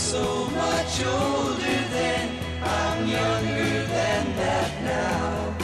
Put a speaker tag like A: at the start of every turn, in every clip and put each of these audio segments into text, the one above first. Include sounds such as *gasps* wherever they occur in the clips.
A: so much older then. I'm younger than that now.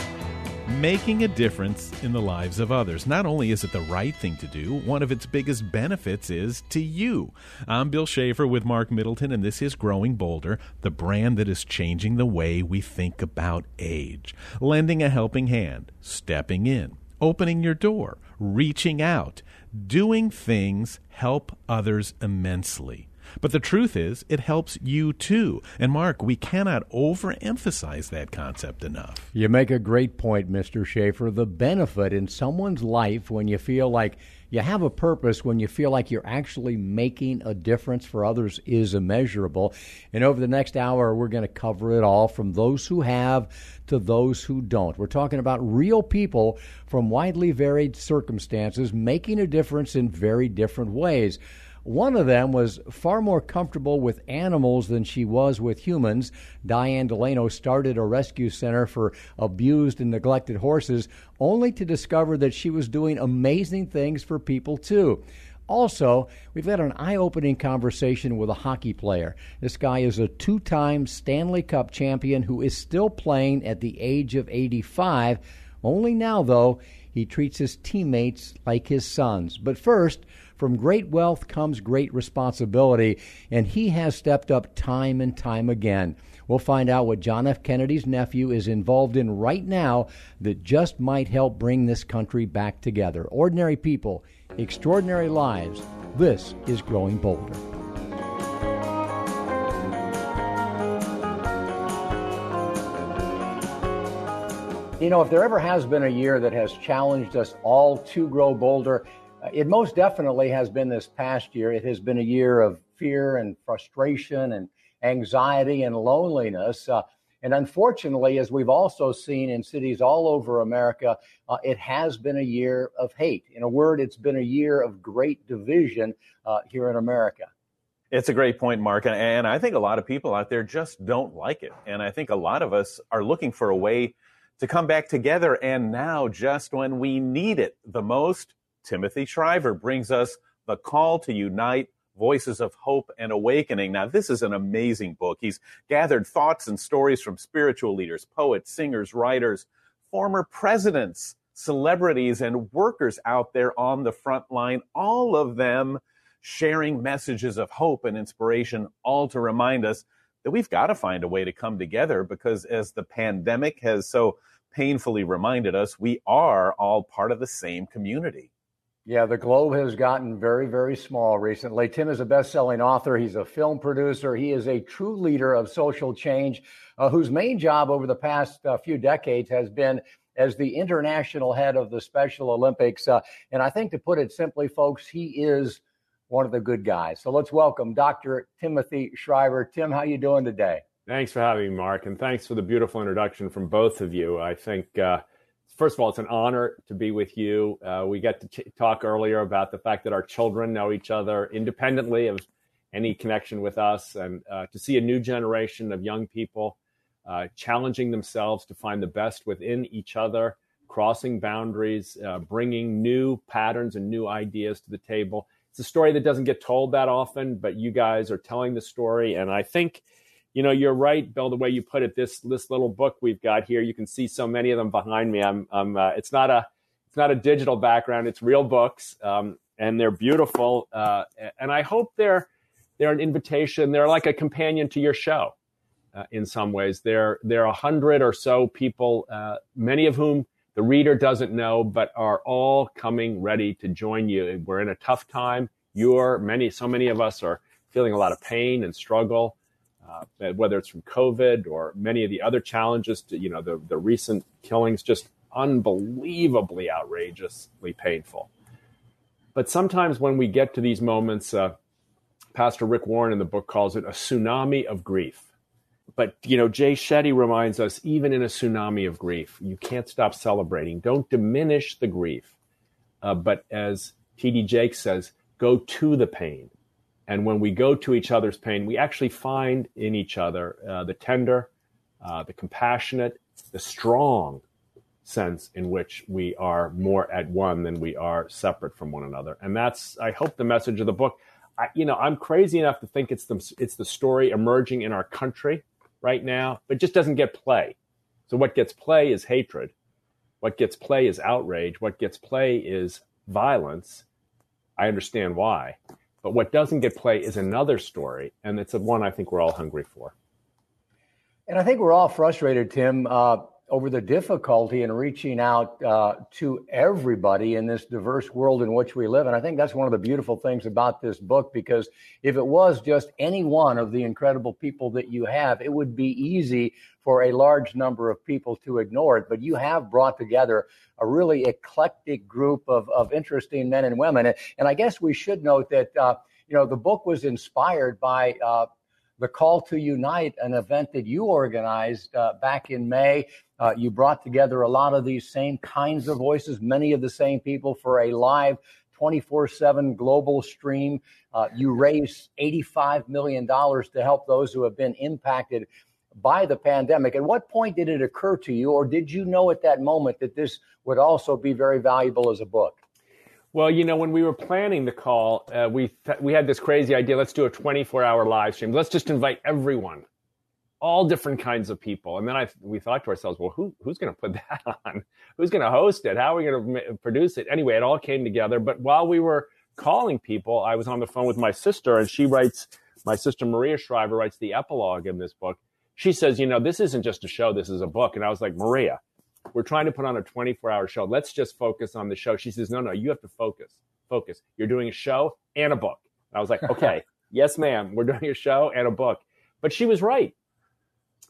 B: Making a difference in the lives of others. Not only is it the right thing to do, one of its biggest benefits is to you. I'm Bill Schaefer with Marc Middleton, and this is Growing Bolder, the brand that is changing the way we think about age. Lending a helping hand, stepping in, opening your door, reaching out, doing things help others immensely. But the truth is, it helps you too. And Mark, we cannot overemphasize that concept enough.
C: You make a great point, Mr. Schaefer. The benefit in someone's life when you feel like you have a purpose, when you feel like you're actually making a difference for others, is immeasurable. And over the next hour, we're going to cover it all from those who have to those who don't. We're talking about real people from widely varied circumstances making a difference in very different ways. One of them was far more comfortable with animals than she was with humans. Diane Delano started a rescue center for abused and neglected horses, only to discover that she was doing amazing things for people too. Also, we've had an eye opening conversation with a hockey player. This guy is a two time Stanley Cup champion who is still playing at the age of 85. Only now, though, he treats his teammates like his sons. But first, from great wealth comes great responsibility, and he has stepped up time and time again. We'll find out what John F. Kennedy's nephew is involved in right now that just might help bring this country back together. Ordinary people, extraordinary lives. This is Growing Bolder. You know, if there ever has been a year that has challenged us all to grow bolder, it most definitely has been this past year. It has been a year of fear and frustration and anxiety and loneliness. Uh, and unfortunately, as we've also seen in cities all over America, uh, it has been a year of hate. In a word, it's been a year of great division uh, here in America.
D: It's a great point, Mark. And I think a lot of people out there just don't like it. And I think a lot of us are looking for a way to come back together. And now, just when we need it the most, Timothy Shriver brings us The Call to Unite Voices of Hope and Awakening. Now, this is an amazing book. He's gathered thoughts and stories from spiritual leaders, poets, singers, writers, former presidents, celebrities, and workers out there on the front line, all of them sharing messages of hope and inspiration, all to remind us that we've got to find a way to come together because as the pandemic has so painfully reminded us, we are all part of the same community.
C: Yeah, the globe has gotten very, very small recently. Tim is a best selling author. He's a film producer. He is a true leader of social change, uh, whose main job over the past uh, few decades has been as the international head of the Special Olympics. Uh, and I think to put it simply, folks, he is one of the good guys. So let's welcome Dr. Timothy Shriver. Tim, how are you doing today?
E: Thanks for having me, Mark, and thanks for the beautiful introduction from both of you. I think uh, first of all, it's an honor to be with you. Uh, we got to ch- talk earlier about the fact that our children know each other independently of any connection with us, and uh, to see a new generation of young people uh, challenging themselves to find the best within each other, crossing boundaries, uh, bringing new patterns and new ideas to the table. It's a story that doesn't get told that often, but you guys are telling the story, and I think you know, you're right, Bill. The way you put it, this this little book we've got here, you can see so many of them behind me. I'm, I'm uh, it's not a it's not a digital background; it's real books, um, and they're beautiful. Uh, and I hope they're they're an invitation. They're like a companion to your show. Uh, in some ways, there are a hundred or so people, uh, many of whom the reader doesn't know, but are all coming ready to join you. We're in a tough time. You're many, so many of us are feeling a lot of pain and struggle uh, whether it's from COVID or many of the other challenges, to, you know, the, the recent killings, just unbelievably outrageously painful. But sometimes when we get to these moments, uh, Pastor Rick Warren in the book calls it a tsunami of grief. But, you know, Jay Shetty reminds us even in a tsunami of grief, you can't stop celebrating. Don't diminish the grief. Uh, but as T.D. Jakes says, go to the pain and when we go to each other's pain, we actually find in each other uh, the tender, uh, the compassionate, the strong sense in which we are more at one than we are separate from one another. And that's, I hope, the message of the book. I, you know, I'm crazy enough to think it's the it's the story emerging in our country right now, but just doesn't get play. So what gets play is hatred. What gets play is outrage. What gets play is violence. I understand why. But what doesn't get play is another story, and it's a one I think we're all hungry for.
C: And I think we're all frustrated, Tim. Uh, over the difficulty in reaching out uh, to everybody in this diverse world in which we live. And I think that's one of the beautiful things about this book because if it was just any one of the incredible people that you have, it would be easy for a large number of people to ignore it. But you have brought together a really eclectic group of, of interesting men and women. And, and I guess we should note that. Uh, you know, the book was inspired by uh, the Call to Unite, an event that you organized uh, back in May. Uh, you brought together a lot of these same kinds of voices, many of the same people for a live 24 7 global stream. Uh, you raised $85 million to help those who have been impacted by the pandemic. At what point did it occur to you, or did you know at that moment that this would also be very valuable as a book?
E: Well, you know, when we were planning the call, uh, we th- we had this crazy idea. Let's do a 24 hour live stream. Let's just invite everyone, all different kinds of people. And then I we thought to ourselves, well, who who's going to put *laughs* that on? Who's going to host it? How are we going to m- produce it? Anyway, it all came together. But while we were calling people, I was on the phone with my sister, and she writes. My sister Maria Shriver writes the epilogue in this book. She says, you know, this isn't just a show. This is a book. And I was like, Maria, we're trying to put on a 24 hour show. Let's just focus on the show. She says, no, no, you have to focus. Focus. You're doing a show and a book. And I was like, *laughs* okay, yes, ma'am. We're doing a show and a book. But she was right.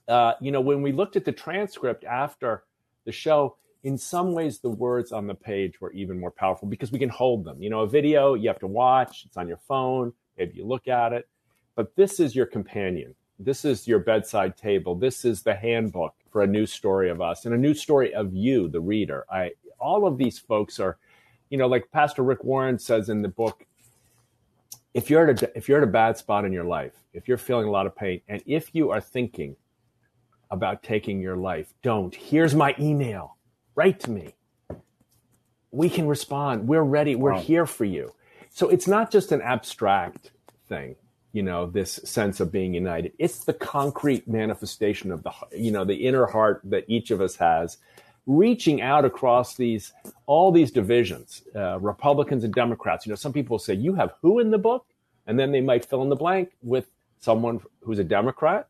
E: Uh, you know, when we looked at the transcript after the show, in some ways the words on the page were even more powerful because we can hold them. You know, a video you have to watch, it's on your phone, maybe you look at it, but this is your companion. This is your bedside table. This is the handbook for a new story of us and a new story of you, the reader. I all of these folks are, you know, like Pastor Rick Warren says in the book, if you're at a if you're at a bad spot in your life, if you're feeling a lot of pain, and if you are thinking about taking your life, don't. Here's my email. Write to me. We can respond. We're ready. We're wow. here for you. So it's not just an abstract thing you know this sense of being united. It's the concrete manifestation of the you know the inner heart that each of us has reaching out across these all these divisions uh, republicans and democrats. You know some people say you have who in the book? And then they might fill in the blank with someone who's a democrat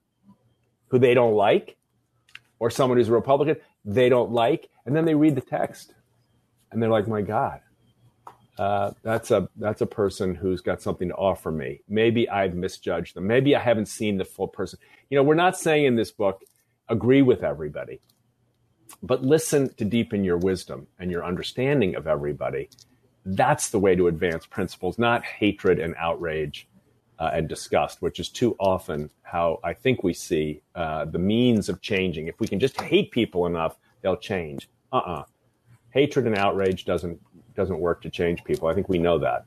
E: who they don't like or someone who's a republican they don't like and then they read the text and they're like my god uh, that's a that's a person who's got something to offer me. Maybe I've misjudged them. Maybe I haven't seen the full person. You know, we're not saying in this book agree with everybody, but listen to deepen your wisdom and your understanding of everybody. That's the way to advance principles, not hatred and outrage uh, and disgust, which is too often how I think we see uh, the means of changing. If we can just hate people enough, they'll change. Uh uh-uh. uh Hatred and outrage doesn't doesn't work to change people. I think we know that.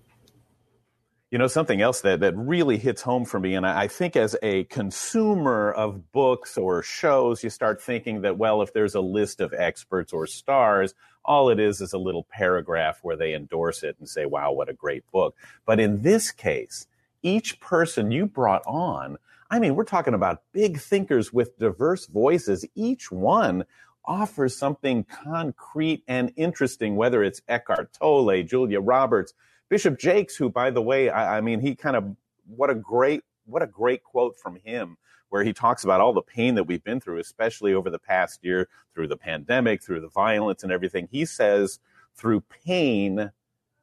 D: You know, something else that, that really hits home for me, and I, I think as a consumer of books or shows, you start thinking that, well, if there's a list of experts or stars, all it is is a little paragraph where they endorse it and say, wow, what a great book. But in this case, each person you brought on, I mean, we're talking about big thinkers with diverse voices, each one offers something concrete and interesting, whether it's Eckhart Tolle, Julia Roberts, Bishop Jakes, who, by the way, I, I mean, he kind of, what a great, what a great quote from him where he talks about all the pain that we've been through, especially over the past year, through the pandemic, through the violence and everything. He says, through pain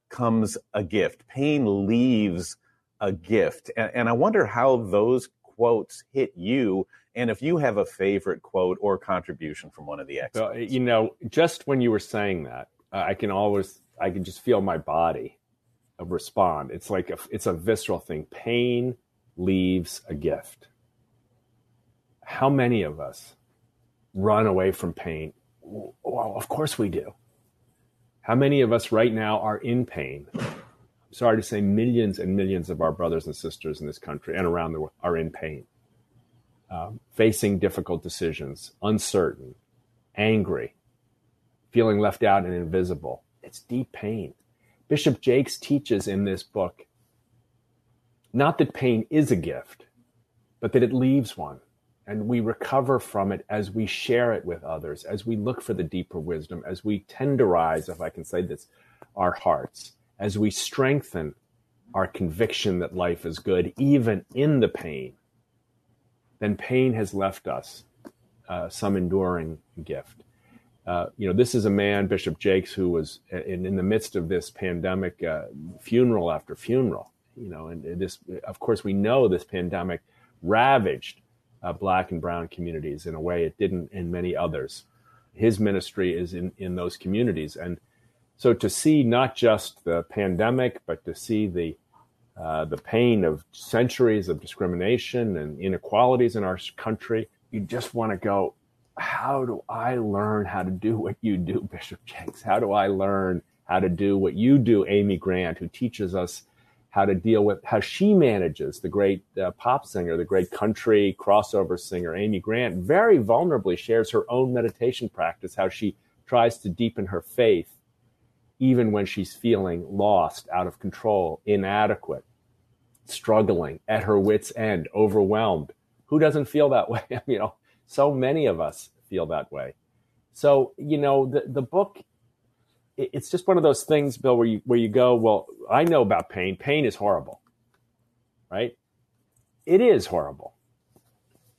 D: comes a gift. Pain leaves a gift. And, and I wonder how those quotes hit you and if you have a favorite quote or contribution from one of the experts.
E: Well, you know, just when you were saying that, uh, I can always, I can just feel my body respond. It's like a, it's a visceral thing. Pain leaves a gift. How many of us run away from pain? Well, of course we do. How many of us right now are in pain? Sorry to say, millions and millions of our brothers and sisters in this country and around the world are in pain um, facing difficult decisions, uncertain, angry, feeling left out and invisible. It's deep pain. Bishop Jakes teaches in this book not that pain is a gift, but that it leaves one. And we recover from it as we share it with others, as we look for the deeper wisdom, as we tenderize, if I can say this, our hearts, as we strengthen our conviction that life is good, even in the pain, then pain has left us uh, some enduring gift. Uh, you know, this is a man, Bishop Jakes, who was in, in the midst of this pandemic, uh, funeral after funeral. You know, and this, of course, we know this pandemic ravaged uh, black and brown communities in a way it didn't in many others. His ministry is in, in those communities. And so to see not just the pandemic, but to see the uh, the pain of centuries of discrimination and inequalities in our country, you just want to go, how do I learn how to do what you do, *laughs* Bishop Jakes? How do I learn how to do what you do, Amy Grant, who teaches us how to deal with how she manages the great uh, pop singer, the great country crossover singer, Amy Grant, very vulnerably shares her own meditation practice, how she tries to deepen her faith even when she's feeling lost, out of control, inadequate, struggling, at her wits' end, overwhelmed. Who doesn't feel that *laughs* way? you know, so many of us feel that way. So, you know, the, the book, it's just one of those things, Bill, where you, where you go, well, I know about pain. Pain is horrible, right? It is horrible.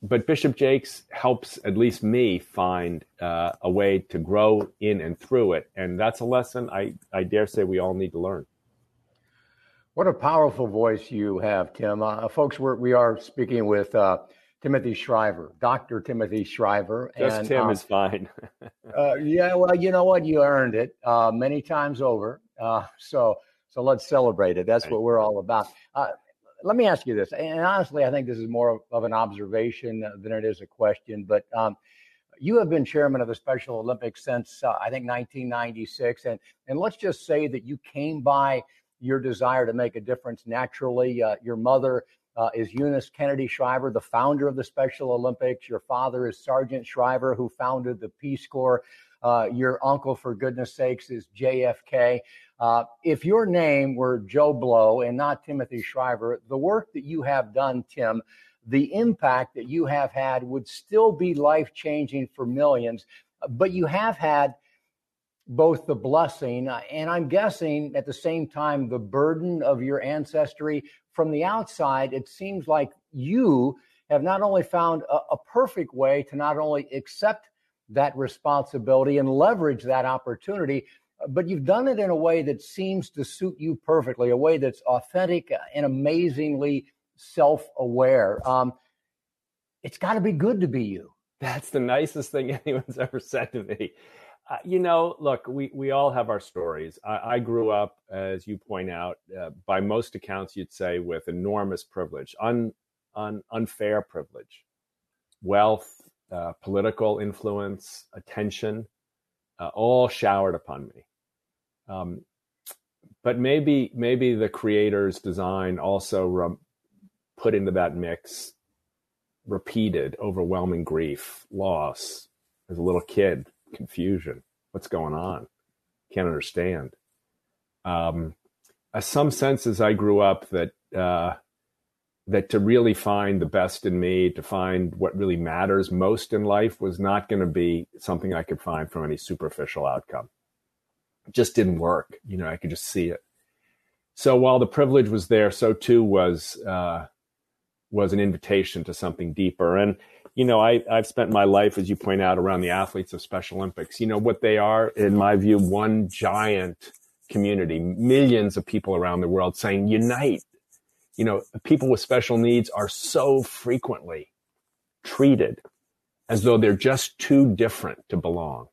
E: But Bishop Jakes helps at least me find uh, a way to grow in and through it. And that's a lesson I, I dare say we all need to learn.
C: What a powerful voice you have, Tim. Uh, folks, we're, we are speaking with uh, Timothy Shriver, Dr. Timothy Shriver.
E: Just and, Tim um, is fine. *laughs*
C: uh, yeah, well, you know what? You earned it uh, many times over. Uh, so, so let's celebrate it. That's what we're all about. Let me ask you this, and honestly, I think this is more of an observation than it is a question. But um, you have been chairman of the Special Olympics since uh, I think 1996, and and let's just say that you came by your desire to make a difference naturally. Uh, your mother uh, is Eunice Kennedy Shriver, the founder of the Special Olympics. Your father is Sargent Shriver, who founded the Peace Corps. Uh, your uncle, for goodness sakes, is JFK. Uh, if your name were Joe Blow and not Timothy Shriver, the work that you have done, Tim, the impact that you have had would still be life changing for millions. But you have had both the blessing uh, and I'm guessing at the same time the burden of your ancestry from the outside, it seems like you have not only found a, a perfect way to not only accept that responsibility and leverage that opportunity, but you've done it in a way that seems to suit you perfectly, a way that's authentic and amazingly self aware. Um, it's got to be good to be you.
E: That's the nicest thing *laughs* anyone's ever said to me. Uh, you know, look, we, we all have our stories. I, I grew up, as you point out, uh, by most accounts, you'd say, with enormous privilege, un, un, unfair privilege, wealth, uh, political influence, attention, uh, all showered upon me. Um, but maybe maybe the creator's design also re- put into that mix repeated, overwhelming grief, loss as a little kid confusion. What's going on? Can't understand. Um, uh, some senses I grew up that uh, that to really find the best in me, to find what really matters most in life, was not going to be something I could find from any superficial outcome. It just didn't work. You know, I could just see it. So while the privilege was there, so too was uh, was an invitation to something deeper. And you know, I, I've spent my life, as you point out, around the athletes of Special Olympics. You know, what they are, in my view, one giant community, millions of people around the world saying, unite. You know, people with special needs are so frequently treated as though they're just too different to belong,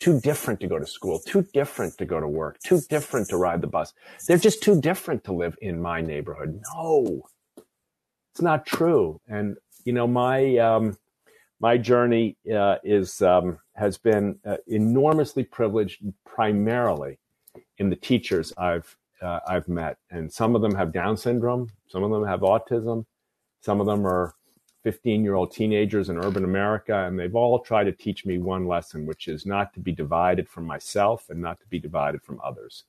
E: too different to go to school, too different to go to work, too different to ride the bus. They're just too different to live in my neighborhood. No, it's not true. And you know, my um, my journey uh, is um, has been uh, enormously privileged, primarily in the teachers I've uh, I've met, and some of them have Down syndrome, some of them have autism, some of them are 15 year old teenagers in urban America, and they've all tried to teach me one lesson, which is not to be divided from myself and not to be divided from others.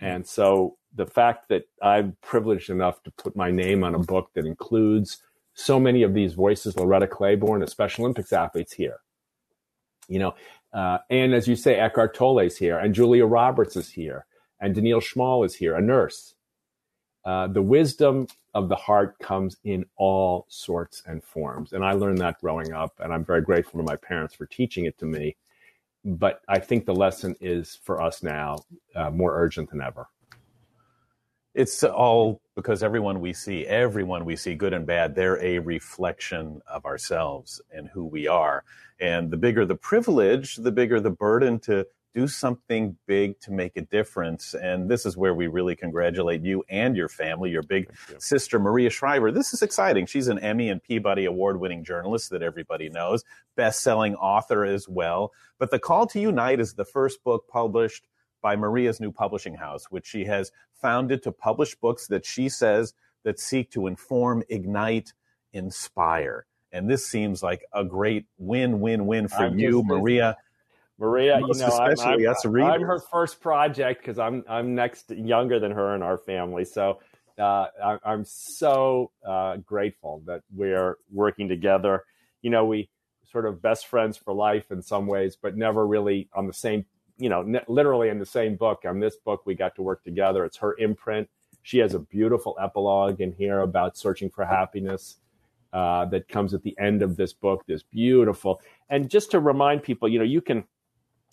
E: And so the fact that I'm privileged enough to put my name on a book that includes so many of these voices, Loretta Claiborne, a Special Olympics athletes here, you know, uh, and as you say, Eckhart Tolle is here, and Julia Roberts is here, and Daniil Schmall is here, a nurse. Uh, the wisdom of the heart comes in all sorts and forms. And I learned that growing up, and I'm very grateful to my parents for teaching it to me. But I think the lesson is for us now uh, more urgent than ever.
D: It's all because everyone we see, everyone we see, good and bad, they're a reflection of ourselves and who we are. And the bigger the privilege, the bigger the burden to do something big to make a difference. And this is where we really congratulate you and your family, your big you. sister, Maria Shriver. This is exciting. She's an Emmy and Peabody award winning journalist that everybody knows, best selling author as well. But The Call to Unite is the first book published by Maria's new publishing house, which she has founded to publish books that she says that seek to inform, ignite, inspire. And this seems like a great win, win, win for I'm you, Maria.
E: Maria, Most you know, I'm, I'm, I'm, her first project because I'm I'm next younger than her in our family. So uh, I, am so uh, grateful that we're working together. You know, we sort of best friends for life in some ways, but never really on the same. You know, ne- literally in the same book. On this book, we got to work together. It's her imprint. She has a beautiful epilogue in here about searching for happiness. Uh, that comes at the end of this book, this beautiful. And just to remind people, you know, you can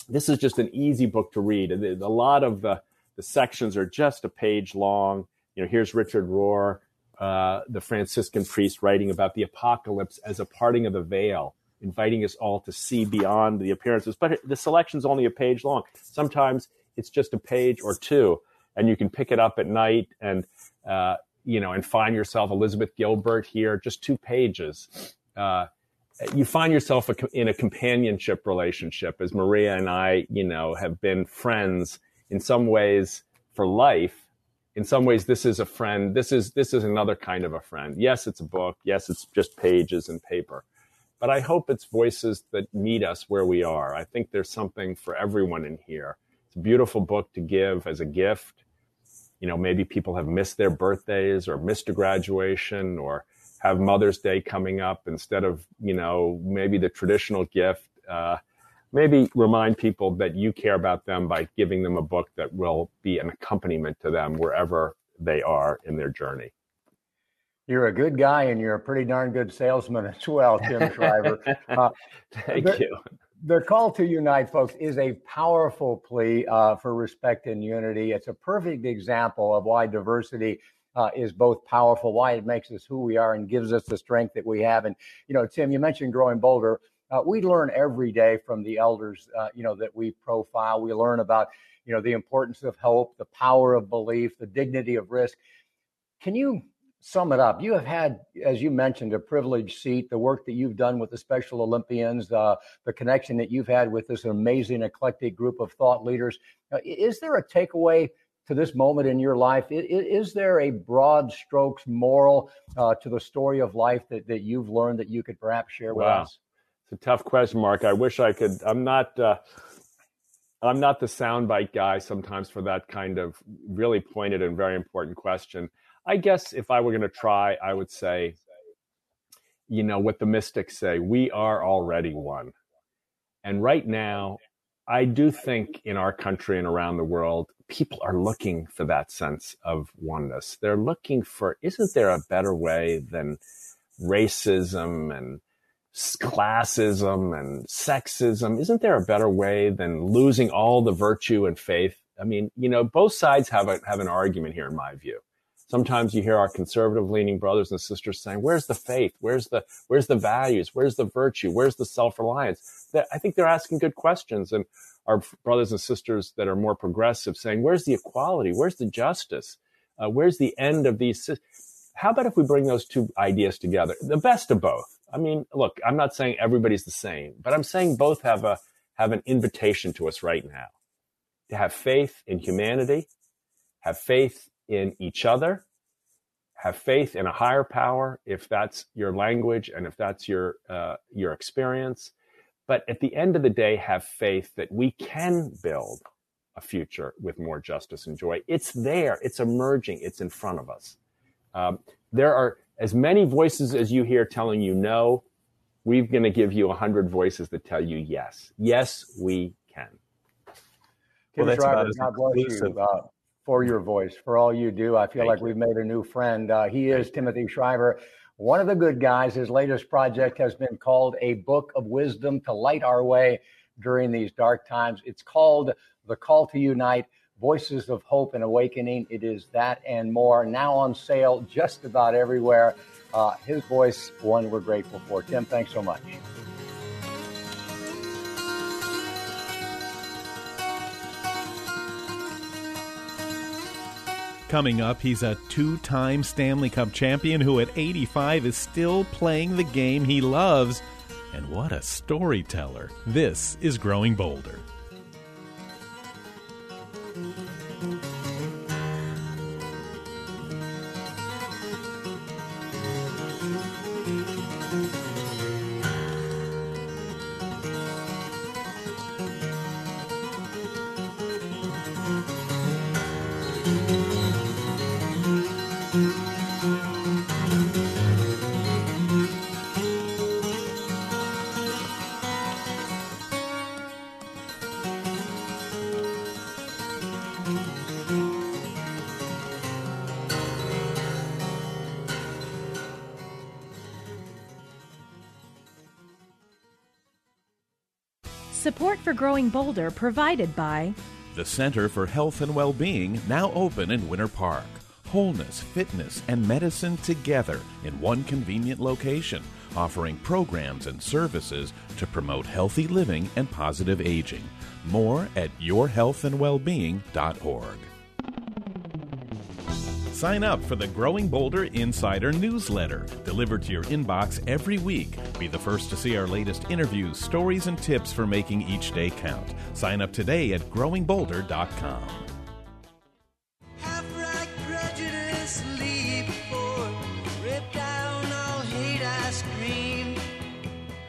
E: this is just an easy book to read. A lot of the, the sections are just a page long. You know, here's Richard Rohr, uh, the Franciscan priest, writing about the apocalypse as a parting of the veil, inviting us all to see beyond the appearances. But the selection's only a page long. Sometimes it's just a page or two, and you can pick it up at night and uh, you know and find yourself Elizabeth Gilbert here, just two pages. Uh, you find yourself in a companionship relationship as Maria and I, you know, have been friends in some ways for life. In some ways, this is a friend. This is, this is another kind of a friend. Yes, it's a book. Yes, it's just pages and paper, but I hope it's voices that meet us where we are. I think there's something for everyone in here. It's a beautiful book to give as a gift. You know, maybe people have missed their birthdays or missed a graduation or have Mother's Day coming up instead of, you know, maybe the traditional gift. Uh, maybe remind people that you care about them by giving them a book that will be an accompaniment to them wherever they are in their journey.
C: You're a good guy and you're a pretty darn good salesman as well, Tim Shriver. *laughs*
E: Uh, Thank the, you.
C: The call to unite, folks, is a powerful plea uh, for respect and unity. It's a perfect example of why diversity uh, is both powerful, why it makes us who we are and gives us the strength that we have. And, you know, Tim, you mentioned growing bolder. Uh, we learn every day from the elders, uh, you know, that we profile. We learn about, you know, the importance of hope, the power of belief, the dignity of risk. Can you sum it up? You have had, as you mentioned, a privileged seat, the work that you've done with the Special Olympians, uh, the connection that you've had with this amazing, eclectic group of thought leaders. Uh, is there a takeaway to this moment in your life, is, there a broad strokes moral uh, to the story of life that, that you've learned that you could perhaps share with
E: wow.
C: us?
E: It's a tough question, Mark. I wish I could. I'm not. Uh, I'm not the soundbite guy sometimes for that kind of really pointed and very important question. I guess if I were going to try, I would say, you know, what the mystics say: we are already one. And right now, I do think in our country and around the world, people are looking for that sense of oneness. They're looking for, isn't there a better way than racism and classism and sexism? Isn't there a better way than losing all the virtue and faith? I mean, you know, both sides have a, have an argument here, in my view. Sometimes you hear our conservative leaning brothers and sisters saying, where's the faith? Where's the, where's the values? Where's the virtue? Where's the self-reliance? I think they're asking good questions. And our brothers and sisters that are more progressive saying, where's the equality? Where's the justice? Uh, where's the end of these? How about if we bring those two ideas together? The best of both. I mean, look, I'm not saying everybody's the same, but I'm saying both have a, have an invitation to us right now to have faith in humanity, have faith in each other, have faith in a higher power if that's your language and if that's your uh, your experience. But at the end of the day, have faith that we can build a future with more justice and joy. It's there, it's emerging, it's in front of us. Um, there are as many voices as you hear telling you no. We're going to give you a 100 voices that tell you yes. Yes, we can.
C: Tim well, Shriver, God bless you uh, for your voice, for all you do. I feel Thank like you. we've made a new friend. Uh, he is Timothy Shriver, one of the good guys. His latest project has been called A Book of Wisdom to Light Our Way during these dark times. It's called The Call to Unite Voices of Hope and Awakening. It is that and more. Now on sale just about everywhere. Uh, his voice, one we're grateful for. Tim, thanks so much.
B: Coming up, he's a two time Stanley Cup champion who at 85 is still playing the game he loves. And what a storyteller! This is Growing Bolder.
F: Growing Bolder provided by
B: the Center for Health and Well-Being, now open in Winter Park. Wholeness, fitness, and medicine together in one convenient location, offering programs and services to promote healthy living and positive aging. More at yourhealthandwellbeing.org. Sign up for the Growing Bolder Insider newsletter, delivered to your inbox every week. Be the first to see our latest interviews, stories, and tips for making each day count. Sign up today at growingbolder.com.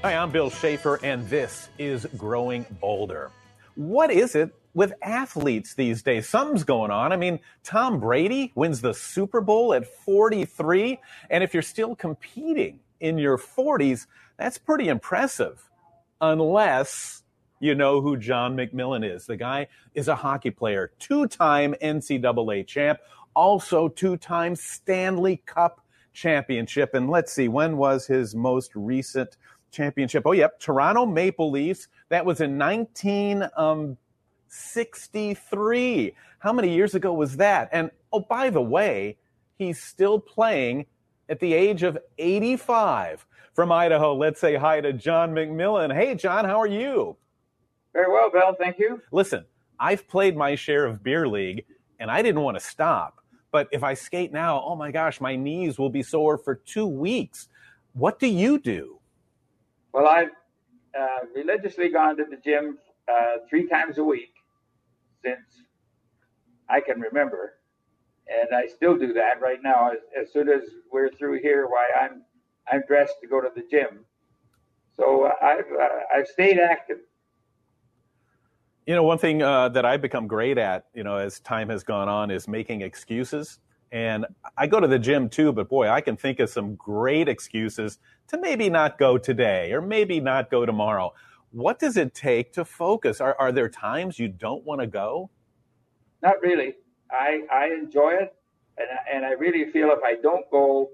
D: Hi, I'm Bill Schaefer, and this is Growing Bolder. What is it with athletes these days. Something's going on. I mean, Tom Brady wins the Super Bowl at 43. And if you're still competing in your 40s, that's pretty impressive. Unless you know who John MacMillan is. The guy is a hockey player, two time NCAA champ, also two time Stanley Cup championship. And let's see, when was his most recent championship? Oh, yep, Toronto Maple Leafs. That was in 19. Um, 63. How many years ago was that? And oh, by the way, he's still playing at the age of 85. From Idaho, let's say hi to John MacMillan. Hey, John, how are you?
G: Very well, Bill. Thank you.
D: Listen, I've played my share of beer league and I didn't want to stop. But if I skate now, oh my gosh, my knees will be sore for two weeks. What do you do?
G: Well, I've uh, religiously gone to the gym uh, three times a week since I can remember. And I still do that right now. As, as soon as we're through here, why I'm I'm dressed to go to the gym. So uh, I've uh, I've stayed active.
D: You know, one thing uh, that I've become great at, you know, as time has gone on, is making excuses. And I go to the gym too, but boy, I can think of some great excuses to maybe not go today or maybe not go tomorrow what does it take to focus? Are, are there times you don't want to go?
G: Not really. I, I enjoy it. And, and I really feel if I don't go,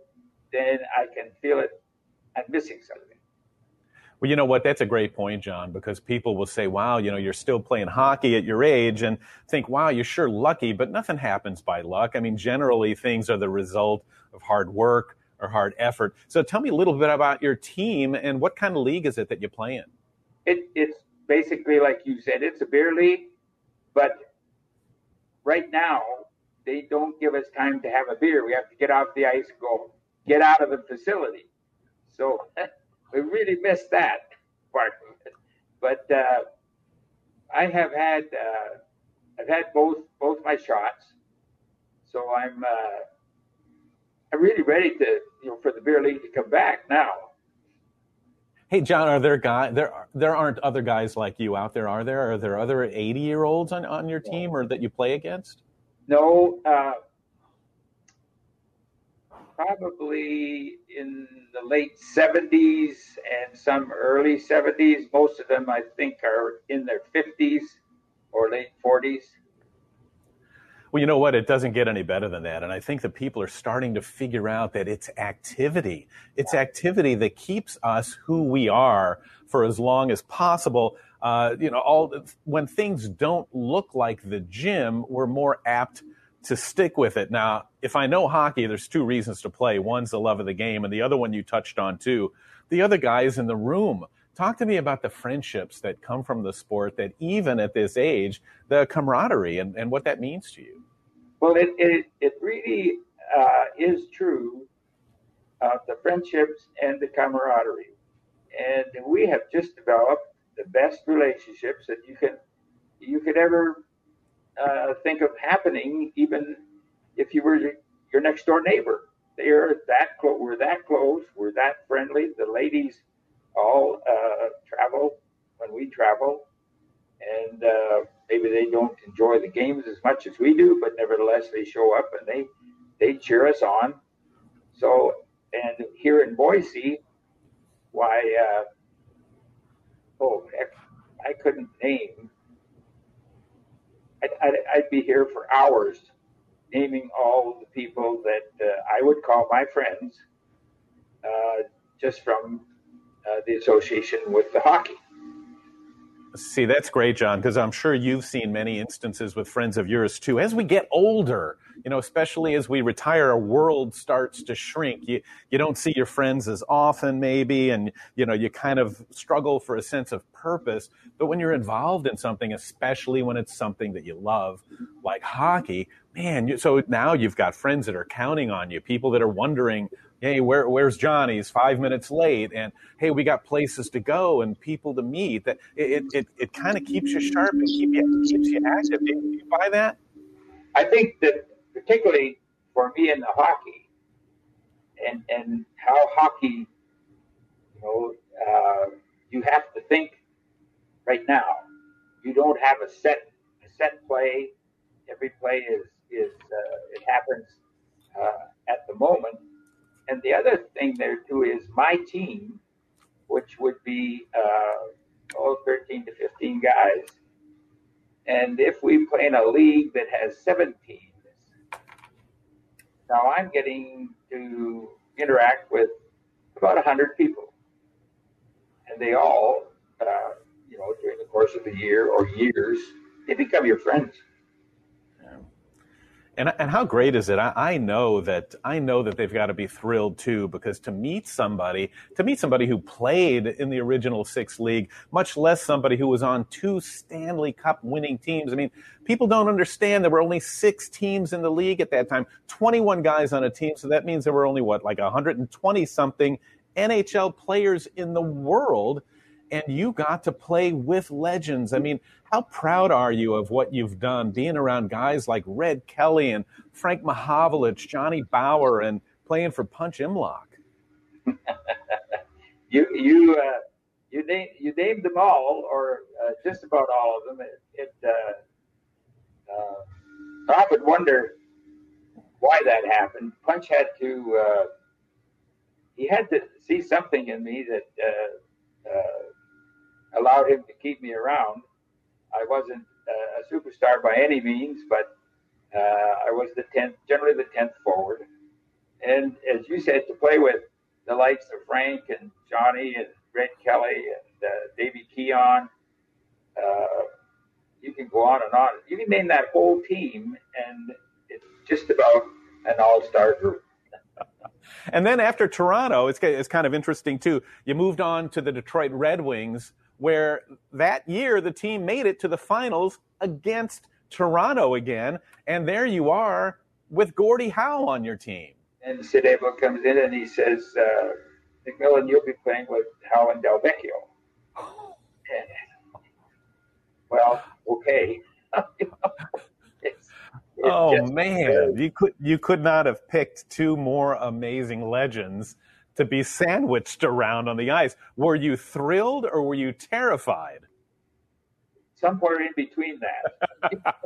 G: then I can feel it. I'm missing something.
D: Well, you know what? That's a great point, John, because people will say, wow, you know, you're still playing hockey at your age and think, wow, you're sure lucky, but nothing happens by luck. I mean, generally things are the result of hard work or hard effort. So tell me a little bit about your team and what kind of league is it that you play in?
G: It, it's basically like you said, it's a beer league, but right now they don't give us time to have a beer. We have to get off the ice and go get out of the facility. So *laughs* we really missed that part. But uh, I have had uh, I've had both both my shots, so I'm uh, I'm really ready to you know for the beer league to come back now.
D: Hey, John, are there guy there there aren't other guys like you out there, are there? Are there other 80 year olds on, on your team or that you play against?
G: No, uh, probably in the late 70s and some early 70s. Most of them, I think, are in their 50s or late 40s.
D: Well, you know what? It doesn't get any better than that. And I think that people are starting to figure out that it's activity. It's activity that keeps us who we are for as long as possible. Uh, you know, all when things don't look like the gym, we're more apt to stick with it. Now, if I know hockey, there's two reasons to play. One's the love of the game, and the other one you touched on too. The other guy is in the room. Talk to me about the friendships that come from the sport that even at this age, the camaraderie and, and what that means to you.
G: Well, it, it, it really uh, is true of the friendships and the camaraderie. And we have just developed the best relationships that you can you could ever uh, think of happening, even if you were your next door neighbor. They're that close. We're that close. We're that friendly. The ladies all uh, travel when we travel, and uh, maybe they don't enjoy the games as much as we do, but nevertheless they show up and they they cheer us on. So, and here in Boise, why? Uh, oh, heck, I couldn't name. I'd, I'd, I'd, be here for hours naming all the people that uh, I would call my friends, uh, just from Uh, the association with the hockey.
D: See, that's great, John, because I'm sure you've seen many instances with friends of yours too. As we get older, you know, especially as we retire, our world starts to shrink. You you don't see your friends as often, maybe, and you know, you kind of struggle for a sense of purpose. But when you're involved in something, especially when it's something that you love, like hockey, man, you, so now you've got friends that are counting on you, people that are wondering hey, where, where's Johnny? He's five minutes late. And hey, we got places to go and people to meet. That it, it, it kind of keeps you sharp and keep you, keeps you active. Do you buy that?
G: I think that particularly for me in the hockey and, and how hockey, you know, uh, you have to think right now. You don't have a set, a set play. Every play is, is uh, it happens uh, at the moment and the other thing there too is my team, which would be uh, oh, 13 to 15 guys. And if we play in a league that has seven teams, now I'm getting to interact with about 100 people. And they all, uh, you know, during the course of the year or years, they become your friends.
D: And, and how great is it? I, I know that I know that they've got to be thrilled too, because to meet somebody, to meet somebody who played in the original six league, much less somebody who was on two Stanley Cup winning teams. I mean, people don't understand there were only six teams in the league at that time, 21 guys on a team. So that means there were only what, like 120 something NHL players in the world and you got to play with legends. I mean, how proud are you of what you've done, being around guys like Red Kelly and Frank Mahovlich, Johnny Bower, and playing for Punch Imlach? *laughs*
G: you you uh, you named you named them all, or uh, just about all of them. It, it uh, uh I would wonder why that happened. Punch had to uh, he had to see something in me that uh, allowed him to keep me around. I wasn't uh, a superstar by any means, but uh, I was the tenth, generally the tenth forward. And as you said, to play with the likes of Frank and Johnny and Red Kelly and uh, Davy Keon, uh, you can go on and on. You can name that whole team, and it's just about an all-star group. *laughs*
D: and then after Toronto, it's, it's kind of interesting too. You moved on to the Detroit Red Wings, where that year the team made it to the finals against Toronto again. And there you are with Gordie Howe on your team.
G: And Abel comes in and he says, uh, MacMillan, you'll be playing with Howe and Delvecchio. *gasps* well, okay. *laughs*
D: it's, it's oh man, you could you could not have picked two more amazing legends to be sandwiched around on the ice. Were you thrilled or were you terrified?
G: Somewhere in between that.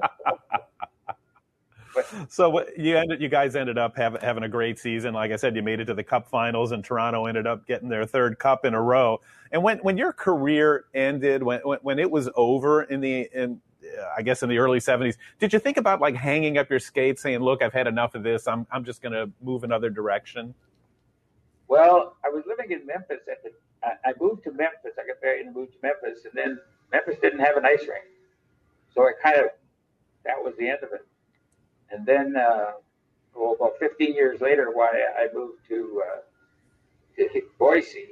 G: *laughs*
D: so you ended, you guys ended up have, having a great season. Like I said, you made it to the Cup Finals, and Toronto ended up getting their third Cup in a row. And when when your career ended, when when, when it was over in the in I guess in the early 70s. Did you think about like hanging up your skates, saying, "Look, I've had enough of this. I'm I'm just going to move another direction"?
G: Well, I was living in Memphis at the. I moved to Memphis. I got married and moved to Memphis, and then Memphis didn't have an ice rink, so I kind of that was the end of it. And then, uh, well, about 15 years later, why I moved to, uh, to Boise,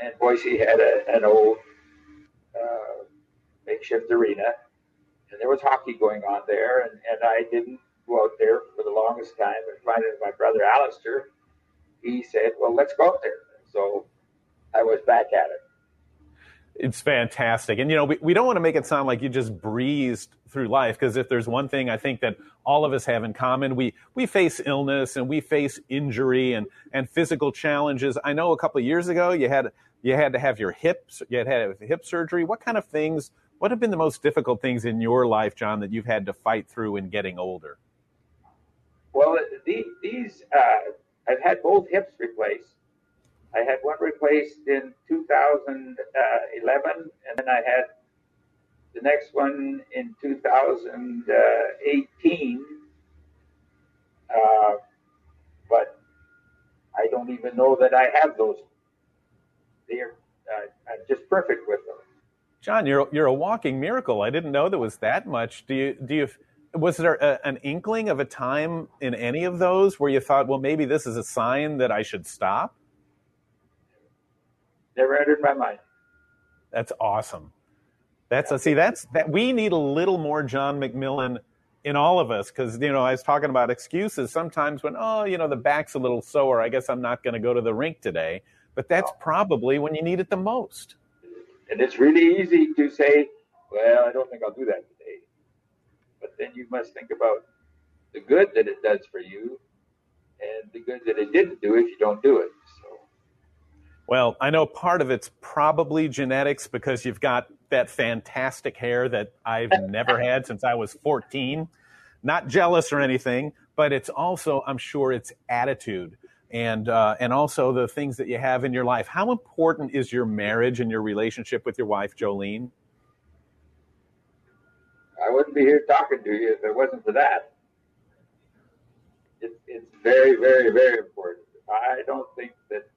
G: and Boise had a, an old uh, makeshift arena, and there was hockey going on there, and, and I didn't go out there for the longest time. And finally, my brother Alistair, he said, "Well, let's go out there." So I was back at it.
D: It's fantastic. And, you know, we, we don't want to make it sound like you just breezed through life because if there's one thing I think that all of us have in common, we, we face illness and we face injury and, and physical challenges. I know a couple of years ago you had, you had to have your hips, you had have hip surgery. What kind of things, what have been the most difficult things in your life, John, that you've had to fight through in getting older?
G: Well, these, uh, I've had both hips replaced I had one replaced in 2011, and then I had the next one in 2018. Uh, but I don't even know that I have those. They're uh, I'm just perfect with them.
D: John, you're you're a walking miracle. I didn't know there was that much. Do you do you? Was there a, an inkling of a time in any of those where you thought, well, maybe this is a sign that I should stop?
G: never entered my mind.
D: That's awesome. That's a, see that's that we need a little more John McMillan in all of us because you know I was talking about excuses sometimes when oh you know the back's a little sore I guess I'm not going to go to the rink today but that's oh. probably when you need it the most.
G: And it's really easy to say, well I don't think I'll do that then you must think about the good that it does for you and the good that it didn't do if you don't do it.
D: Well, I know part of it's probably genetics because you've got that fantastic hair that I've *laughs* never had since I was 14. Not jealous or anything, but it's also, I'm sure, it's attitude and uh, and also the things that you have in your life. How important is your marriage and your relationship with your wife, Jolene?
G: I wouldn't be here talking to you if it wasn't for that. It, it's very, very, very important. I don't think that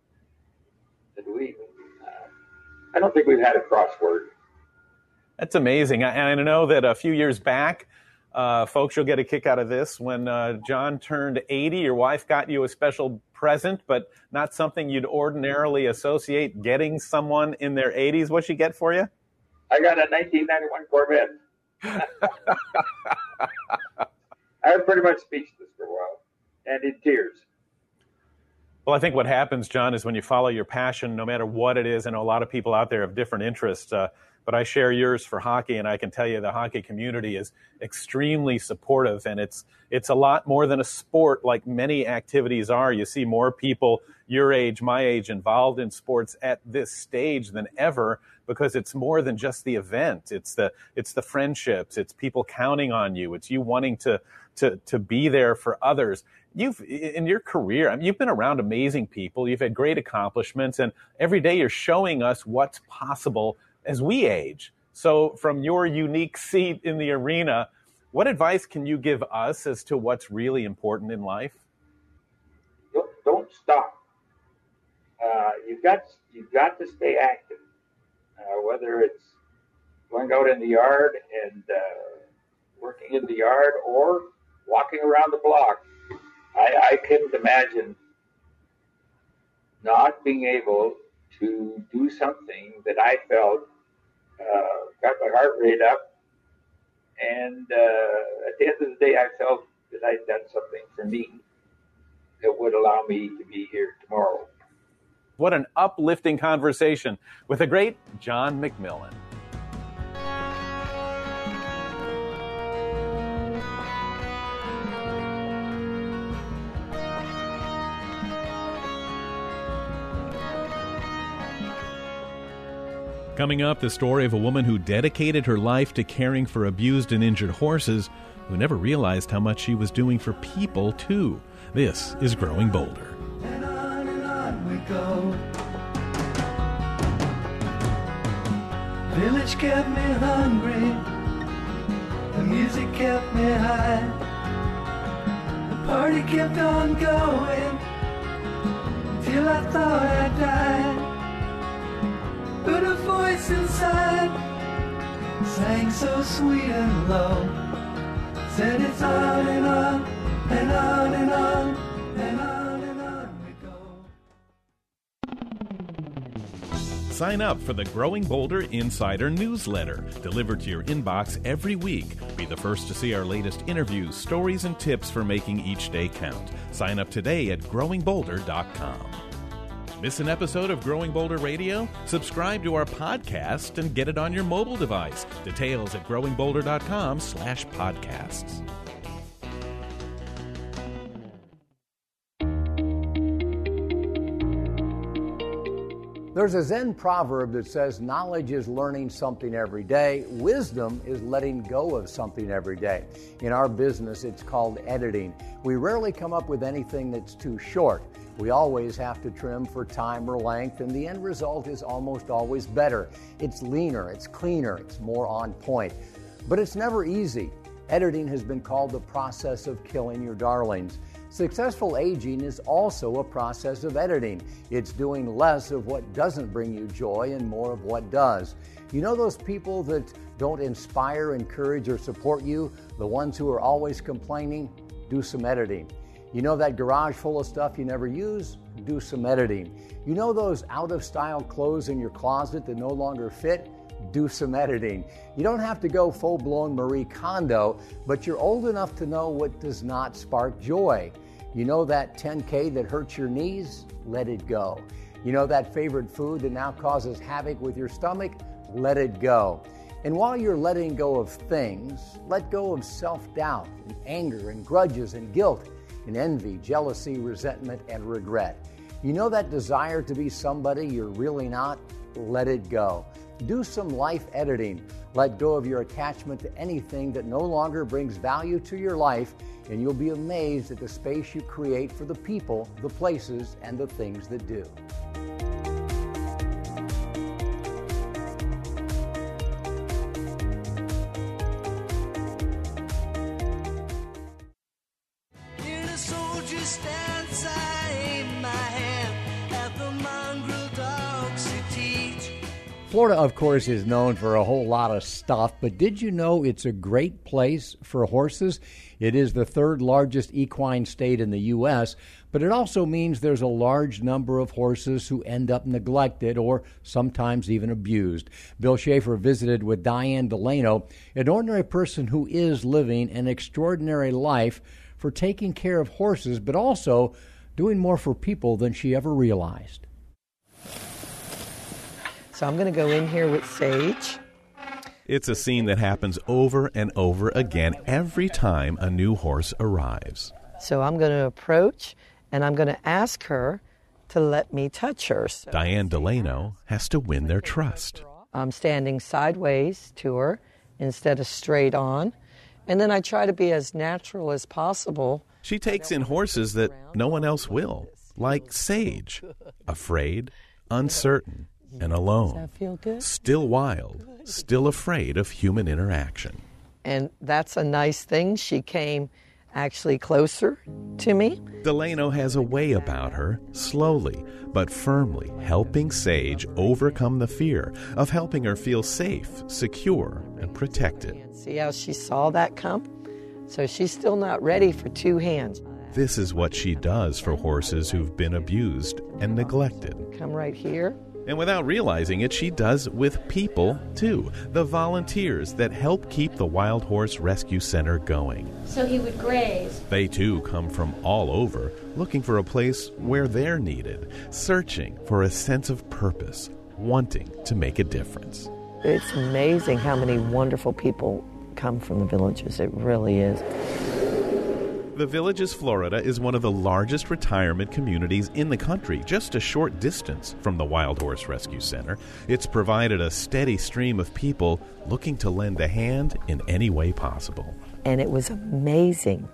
G: that we, uh, I don't think we've had a crossword.
D: That's amazing. And I know that a few years back, uh, folks, you'll get a kick out of this. When uh, John turned 80, your wife got you a special present, but not something you'd ordinarily associate getting someone in their 80s. What'd she get for you?
G: I got a 1991 Corvette. *laughs* I was pretty much speechless for a while and in tears.
D: Well, I think what happens, John, is when you follow your passion, no matter what it is, I know a lot of people out there have different interests, uh, but I share yours for hockey, and I can tell you the hockey community is extremely supportive, and it's it's a lot more than a sport like many activities are. You see more people your age, my age, involved in sports at this stage than ever because it's more than just the event. It's the it's the friendships. It's people counting on you. It's you wanting to to to be there for others you've in your career I mean, you've been around amazing people you've had great accomplishments and every day you're showing us what's possible as we age. So from your unique seat in the arena what advice can you give us as to what's really important in life?
G: Don't, don't stop. Uh, you've got you've got to stay active uh, whether it's going out in the yard and uh, working in the yard or walking around the block. I, I couldn't imagine not being able to do something that I felt got my heart rate up. And uh, at the end of the day, I felt that I'd done something for me that would allow me to be here tomorrow.
D: What an uplifting conversation with the great John McMillan. Coming up, the story of a woman who dedicated her life to caring for abused and injured horses, who never realized how much she was doing for people, too. This is Growing Bolder.
B: And on and on we go. Village kept me hungry. The music kept me high. The party kept on going till I thought I'd die. But voice inside sang so sweet and low. Said it's on and on and on and on and on and on we go.
D: Sign up for the Growing Boulder Insider newsletter, delivered to your inbox every week. Be the first to see our latest interviews, stories, and tips for making each day count. Sign up today at growingboulder.com. Miss an episode of Growing Boulder Radio? Subscribe to our podcast and get it on your mobile device. Details at growingboulder.com slash podcasts.
C: There's a Zen proverb that says knowledge is learning something every day, wisdom is letting go of something every day. In our business, it's called editing. We rarely come up with anything that's too short. We always have to trim for time or length, and the end result is almost always better. It's leaner, it's cleaner, it's more on point. But it's never easy. Editing has been called the process of killing your darlings. Successful aging is also a process of editing. It's doing less of what doesn't bring you joy and more of what does. You know those people that don't inspire, encourage, or support you? The ones who are always complaining? Do some editing. You know that garage full of stuff you never use? Do some editing. You know those out of style clothes in your closet that no longer fit? do some editing. You don't have to go full blown Marie Kondo, but you're old enough to know what does not spark joy. You know that 10K that hurts your knees? Let it go. You know that favorite food that now causes havoc with your stomach? Let it go. And while you're letting go of things, let go of self doubt and anger and grudges and guilt and envy, jealousy, resentment, and regret. You know that desire to be somebody you're really not? Let it go. Do some life editing. Let go of your attachment to anything that no longer brings value to your life, and you'll be amazed at the space you create for the people, the places, and the things that do.
B: In a soldier's stance, I aim my hand at the mongrel dogs to teach.
C: Florida, of course, is known for a whole lot of stuff, but did you know it's a great place for horses? It is the third largest equine state in the U.S., but it also means there's a large number of horses who end up neglected or sometimes even abused. Bill Schaefer visited with Diane Delano, an ordinary person who is living an extraordinary life for taking care of horses, but also doing more for people than she ever realized.
H: So I'm going to go in here with Sage.
D: It's a scene that happens over and over again every time a new horse arrives.
H: So I'm going to approach and I'm going to ask her to let me touch her. So
D: Diane Delano has to win their trust.
H: I'm standing sideways to her instead of straight on. And then I try to be as natural as possible.
D: She takes in horses that no one else will, like Sage, afraid, uncertain, and
H: Does
D: alone.
H: that feel good?
D: Still wild, still afraid of human interaction.
H: And that's a nice thing. She came actually closer to me.
D: Delano has a way about her, slowly but firmly helping Sage overcome the fear of helping her feel safe, secure, and protected.
H: See how she saw that come? So she's still not ready for two hands.
D: This is what she does for horses who've been abused and neglected.
H: Come right here.
D: And without realizing it, she does with people too, the volunteers that help keep the Wild Horse Rescue Center going.
I: so he would graze.
D: They too come from all over, looking for a place where they're needed, searching for a sense of purpose, wanting to make a difference.
H: It's amazing how many wonderful people come from the villages. It really is.
B: The Villages, Florida is one of the largest retirement communities in the country, just a short distance from the Wild Horse Rescue Center. It's provided a steady stream of people looking to lend a hand in any way possible.
H: And it was amazing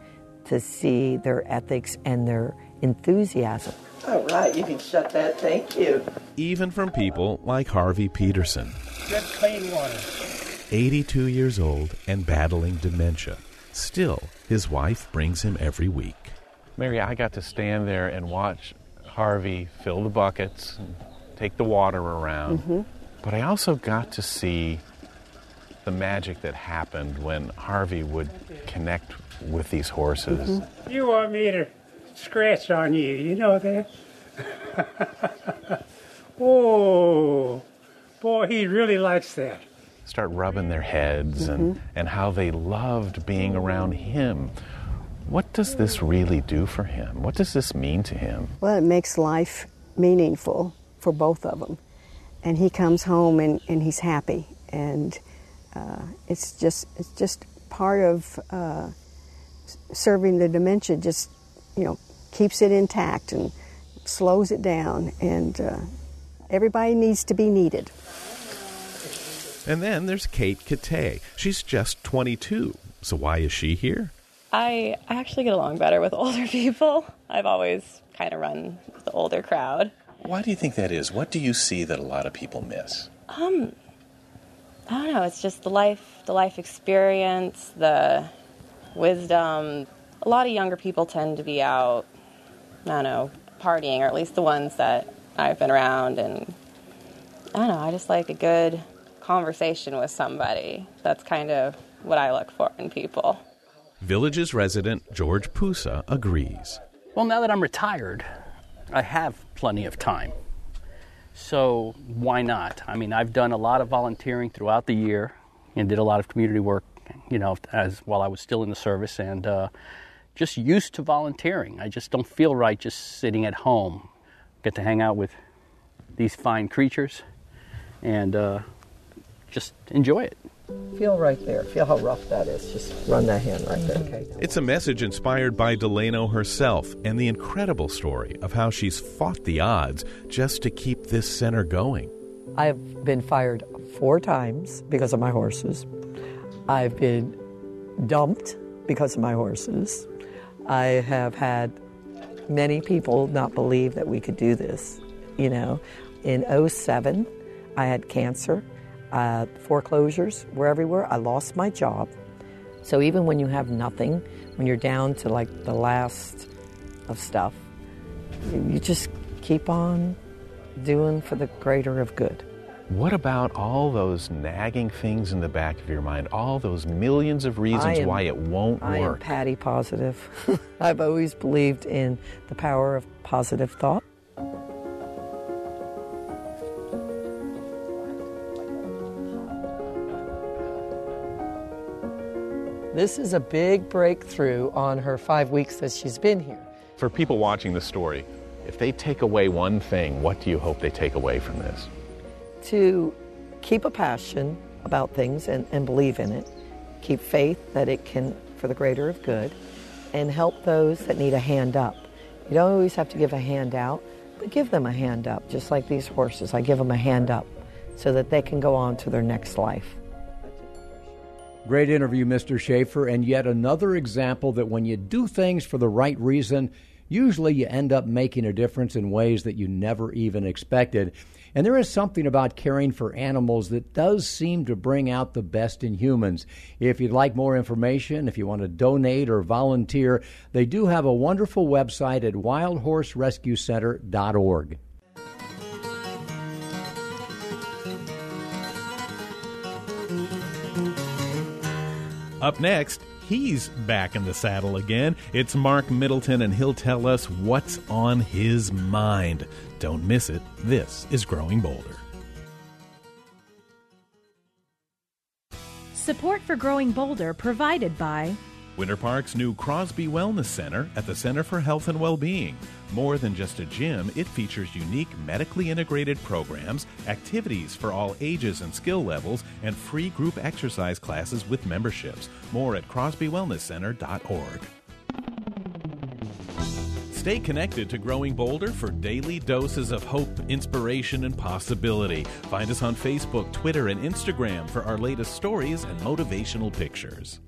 H: to see their ethics and their enthusiasm.
J: All right, you can shut that. Thank you.
B: Even from people like Harvey Peterson.
K: Good clean water.
B: 82 years old and battling dementia. Still, his wife brings him every week.
D: Mary, I got to stand there and watch Harvey fill the buckets, and take the water around.
L: Mm-hmm.
D: But I also got to see the magic that happened when Harvey would connect with these horses.
L: Mm-hmm.
K: You want me to scratch on you, you know that? *laughs* oh, boy, he really likes that.
D: Start rubbing their heads and, and how they loved being around him. What does this really do for him? What does this mean to him?
L: Well, it makes life meaningful for both of them. And he comes home and, and he's happy. And uh, it's just it's just part of uh, serving the dementia. Just you know keeps it intact and slows it down. And uh, everybody needs to be needed.
B: And then there's Kate Kate. She's just 22. So why is she here?
M: I I actually get along better with *laughs* older people. I've always kind of run with the older crowd.
N: Why do you think that is? What do you see that a lot of people miss?
M: Um, I don't know. It's just the life, the life experience, the wisdom. A lot of younger people tend to be out. I don't know, partying, or at least the ones that I've been around. And I don't know. I just like a good conversation with somebody. That's kind of what I look for in people.
B: Villages resident George Pusa agrees.
O: Well, now that I'm retired, I have plenty of time. So why not? I mean, I've done a lot of volunteering throughout the year and did a lot of community work, you know, as while I was still in the service and uh, just used to volunteering. I just don't feel right just sitting at home. Get to hang out with these fine creatures and uh, just enjoy it.
H: Feel right there. Feel how rough that is. Just run that hand right there, okay?
B: It's a message inspired by Delano herself and the incredible story of how she's fought the odds just to keep this center going.
H: I've been fired four times because of my horses. I've been dumped because of my horses. I have had many people not believe that we could do this. You know, in 07, I had cancer. Uh, foreclosures were everywhere. I lost my job. So even when you have nothing, when you're down to like the last of stuff, you, you just keep on doing for the greater of good.
D: What about all those nagging things in the back of your mind? All those millions of reasons
H: am-
D: why it won't
H: I am
D: work?
H: Patty positive. *laughs* I've always believed in the power of positive thought. This is a big breakthrough on her five weeks that she's been here.
D: For people watching the story, if they take away one thing, what do you hope they take away from this?
H: To keep a passion about things and, and believe in it, keep faith that it can, for the greater of good, and help those that need a hand up. You don't always have to give a hand out, but give them a hand up, just like these horses. I give them a hand up so that they can go on to their next life.
C: Great interview, Mr. Schaefer, and yet another example that when you do things for the right reason, usually you end up making a difference in ways that you never even expected. And there is something about caring for animals that does seem to bring out the best in humans. If you'd like more information, if you want to donate or volunteer, they do have a wonderful website at wildhorserescuecenter.org.
B: Up next, he's back in the saddle again. It's Mark Middleton, and he'll tell us what's on his mind. Don't miss it. This is Growing Bolder.
F: Support for Growing Boulder provided by
B: Winter Park's new Crosby Wellness Center at the Center for Health and Well-Being. More than just a gym, it features unique medically integrated programs, activities for all ages and skill levels, and free group exercise classes with memberships. More at crosbywellnesscenter.org.
D: Stay connected to Growing Boulder for daily doses of hope, inspiration, and possibility. Find us on Facebook, Twitter, and Instagram for our latest stories and motivational pictures.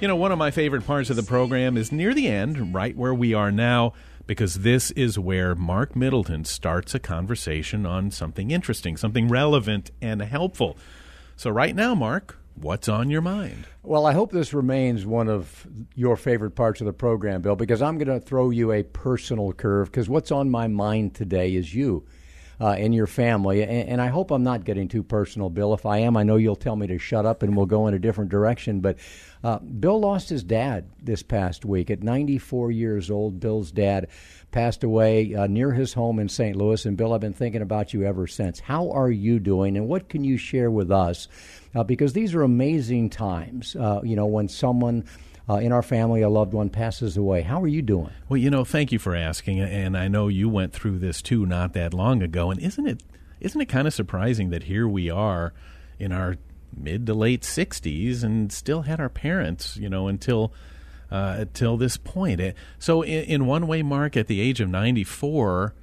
D: You know, one of my favorite parts of the program is near the end, right where we are now, because this is where Mark Middleton starts a conversation on something interesting, something relevant and helpful. So, right now, Mark, what's on your mind?
C: Well, I hope this remains one of your favorite parts of the program, Bill, because I'm going to throw you a personal curve, because what's on my mind today is you. Uh, and your family. And, and, I hope I'm not getting too personal, Bill. If I am, I know you'll tell me to shut up and we'll go in a different direction. But uh, Bill lost his dad this past week at 94 years old. Bill's dad passed away uh, near his home in St. Louis. And Bill, I've been thinking about you ever since. How are you doing, and what can you share with us? Uh, because these are amazing times. Uh, you know, when someone uh, in our family, a loved one passes away. How are you doing?
D: Well, you know, thank you for asking, and I know you went through this too not that long ago. And isn't it isn't it kind of surprising that here we are in our mid to late sixties and still had our parents, you know, until uh, until this point. Eh, so, in, in one way, Mark, at the age of ninety four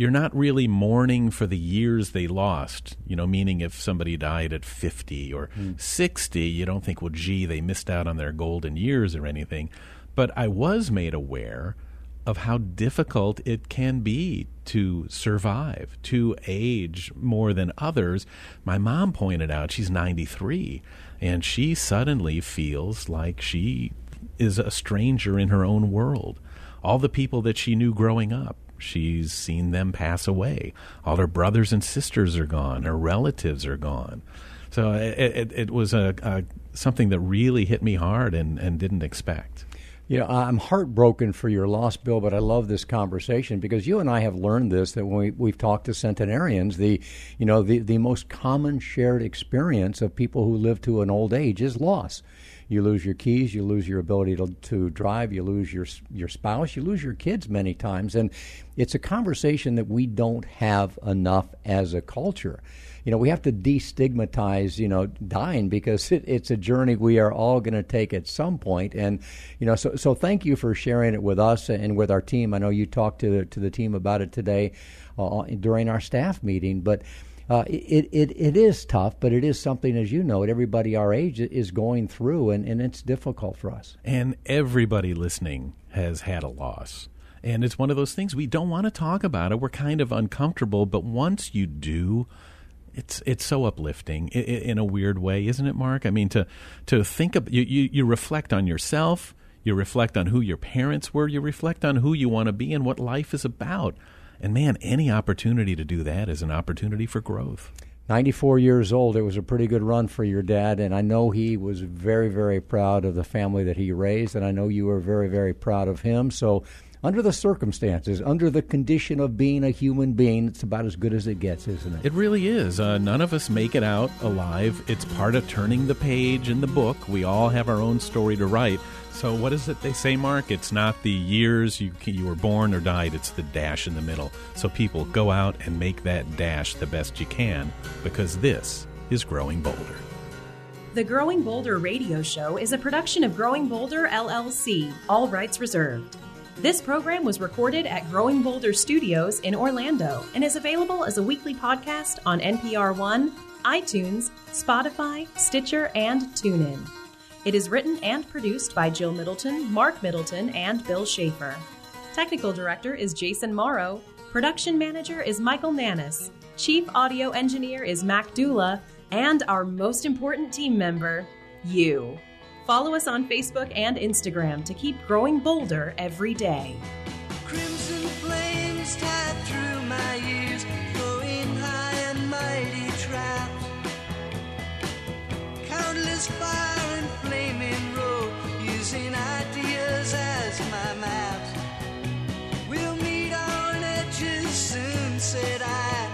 D: you're not really mourning for the years they lost. You know, meaning if somebody died at 50 or mm. 60, you don't think, well, gee, they missed out on their golden years or anything. But I was made aware of how difficult it can be to survive, to age more than others. My mom pointed out she's 93 and she suddenly feels like she is a stranger in her own world. All the people that she knew growing up, She's seen them pass away. All her brothers and sisters are gone. Her relatives are gone. So it, it, it was a, a, something that really hit me hard and, and didn't expect.
C: You know, I'm heartbroken for your loss, Bill, but I love this conversation because you and I have learned this that when we, we've talked to centenarians, the you know the, the most common shared experience of people who live to an old age is loss. You lose your keys, you lose your ability to, to drive, you lose your your spouse, you lose your kids many times, and it's a conversation that we don't have enough as a culture. You know, we have to destigmatize, you know, dying because it, it's a journey we are all going to take at some point. And, you know, so, so thank you for sharing it with us and with our team. I know you talked to, to the team about it today uh, during our staff meeting, but uh, it, it, it is tough, but it is something, as you know, everybody our age is going through, and, and it's difficult for us.
D: And everybody listening has had a loss. And it's one of those things we don't want to talk about it. We're kind of uncomfortable, but once you do, it's it's so uplifting in, in a weird way, isn't it, Mark? I mean, to to think of you, you, you reflect on yourself, you reflect on who your parents were, you reflect on who you want to be and what life is about. And man, any opportunity to do that is an opportunity for growth.
C: 94 years old. It was a pretty good run for your dad, and I know he was very, very proud of the family that he raised, and I know you were very, very proud of him. So, under the circumstances, under the condition of being a human being, it's about as good as it gets, isn't it?
D: It really is. Uh, none of us make it out alive. It's part of turning the page in the book. We all have our own story to write. So, what is it they say, Mark? It's not the years you you were born or died. It's the dash in the middle. So, people go out and make that dash the best you can, because this is growing bolder.
F: The Growing Boulder radio show is a production of Growing Boulder LLC. All rights reserved. This program was recorded at Growing Boulder Studios in Orlando and is available as a weekly podcast on NPR One, iTunes, Spotify, Stitcher, and TuneIn. It is written and produced by Jill Middleton, Mark Middleton, and Bill Schaefer. Technical director is Jason Morrow. Production manager is Michael Nannis. Chief audio engineer is Mac Dula. And our most important team member, you. Follow us on Facebook and Instagram to keep growing bolder every day.
A: Crimson flames tied through my ears, high and mighty traps. Countless fire and flaming road, using ideas as my maps. We'll meet on edges soon, said I.